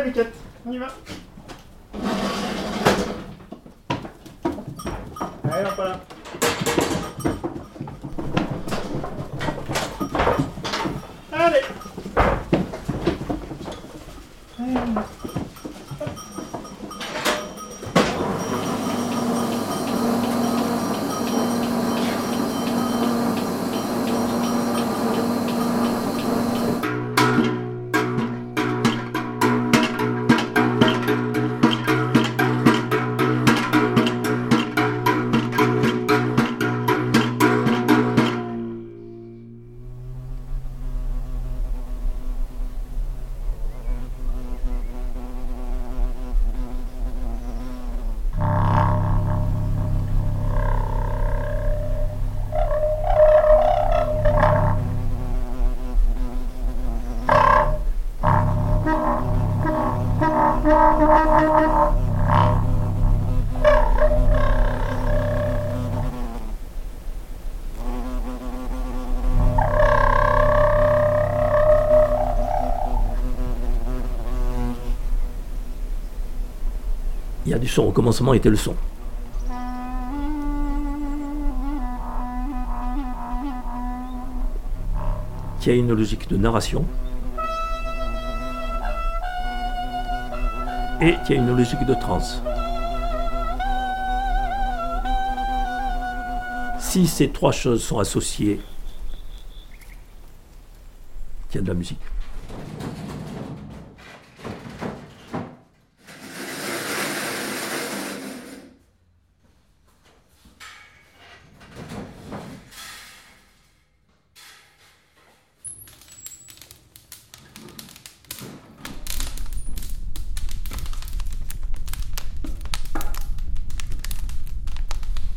Allez, on y va. Du son. Au commencement était le son. Qui a une logique de narration. Et qui a une logique de trance. Si ces trois choses sont associées, il y a de la musique.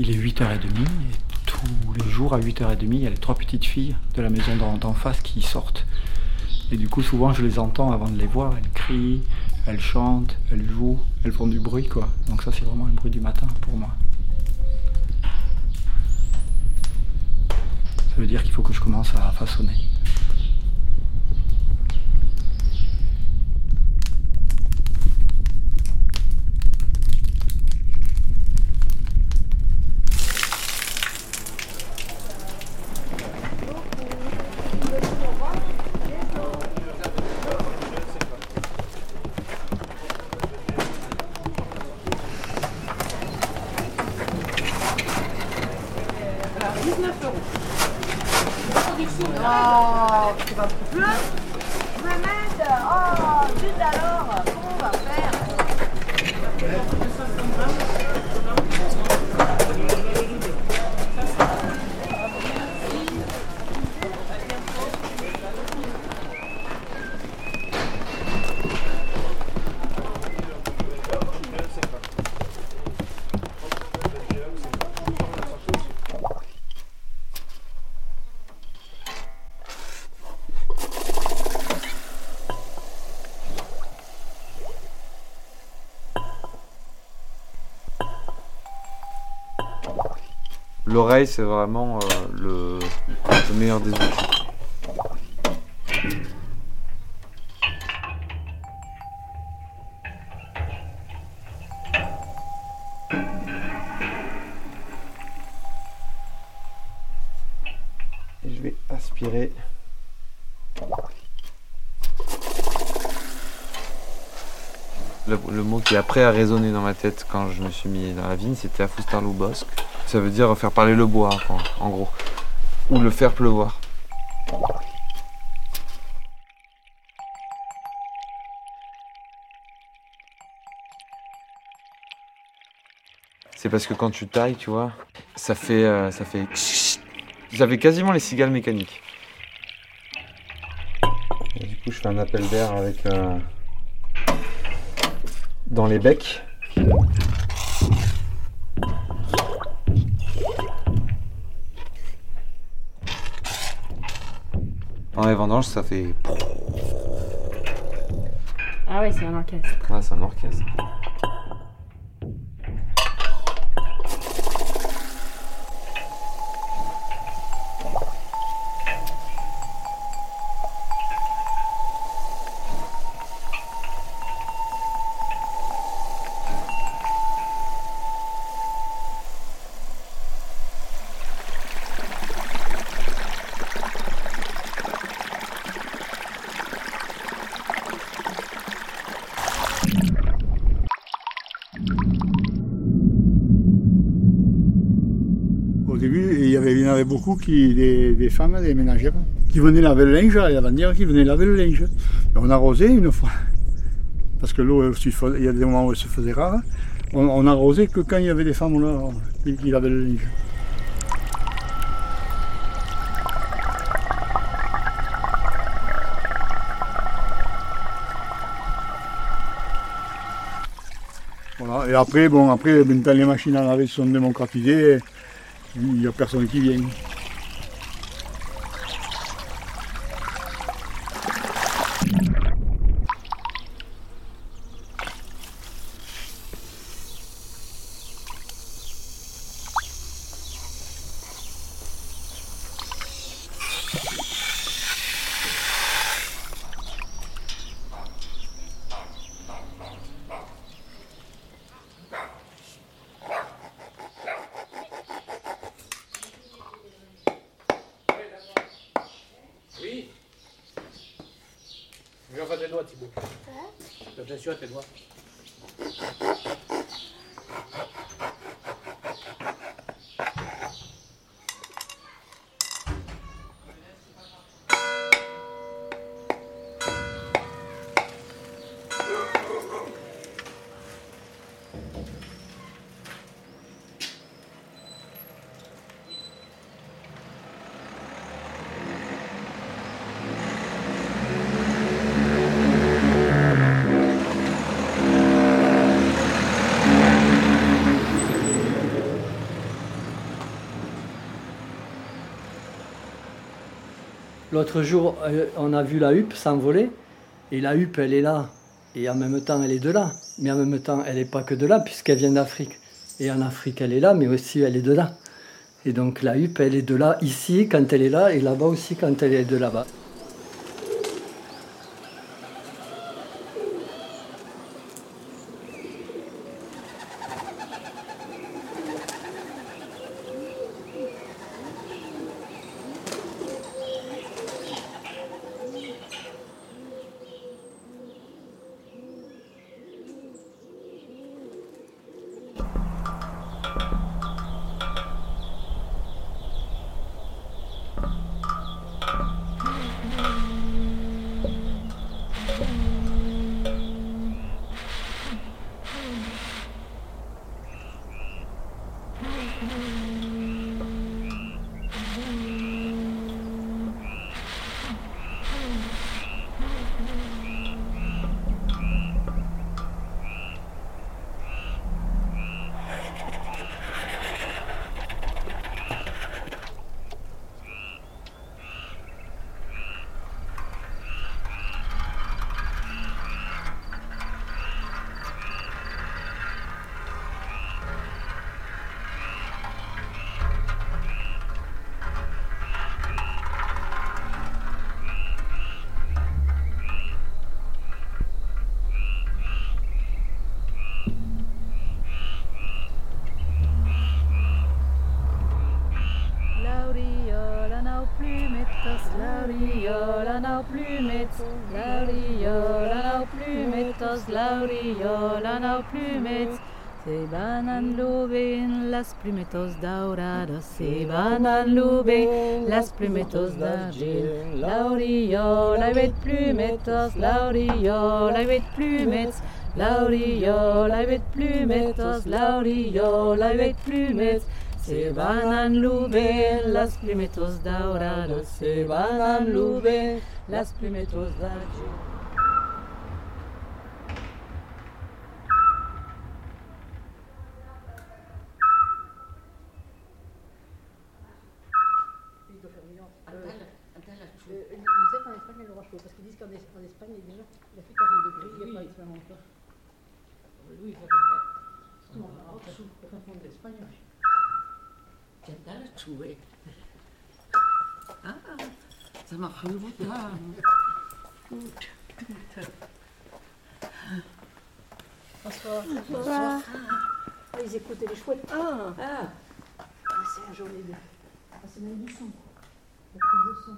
Il est 8h30 et tous les jours à 8h30, il y a les trois petites filles de la maison d'en face qui sortent. Et du coup, souvent, je les entends avant de les voir. Elles crient, elles chantent, elles jouent, elles font du bruit, quoi. Donc ça, c'est vraiment un bruit du matin pour moi. Ça veut dire qu'il faut que je commence à façonner. Oh, c'est pas plus plein. Mohamed, oh, zut alors, comment on va faire? L'oreille, c'est vraiment euh, le, le meilleur des outils. Qui après a résonné dans ma tête quand je me suis mis dans la vigne, c'était Afustarlou Bosque. Ça veut dire faire parler le bois, en gros. Ou le faire pleuvoir. C'est parce que quand tu tailles, tu vois, ça fait, euh, ça fait, ça fait quasiment les cigales mécaniques. Du coup, je fais un appel d'air avec euh, dans les becs. Dans les vendanges, ça fait. Ah ouais, c'est un orchestre. Ah, c'est un orchestre. Début, il y, avait, en avait beaucoup, qui, des, femmes, des ménagères, qui venaient laver le linge, la bannière qui venaient laver le linge. On arrosait une fois, parce que l'eau, il y a des moments où elle se faisait rare. On, on arrosait que quand il y avait des femmes là, qui, lavaient le linge. Et après, bon, après, les machines à laver sont démocratisées, il n'y a personne qui vient. Tes doigts, Thibaut. Tes doigts? L'autre jour, euh, on a vu la huppe s'envoler, et la huppe, elle est là, et en même temps, elle est de là. Mais en même temps, elle n'est pas que de là, puisqu'elle vient d'Afrique. Et en Afrique, elle est là, mais aussi, elle est de là. Et donc, la huppe, elle est de là, ici, quand elle est là, et là-bas aussi, quand elle est de là-bas. van al lube las primetos dauradas, se van al lube las primetos d'argent. La oriola y plumetos, la oriola y plumets, la oriola y plumetos, la oriola y plumets. Se van al lube las primetos dauradas, se van al lube las primetos d'argent. A lontano. Gut. Bonsoir. Bonsoir. Ah, ils écoutaient les chouettes. Ah, Ah, ah c'est un journée de. Ah, c'est même du son. La prise de son.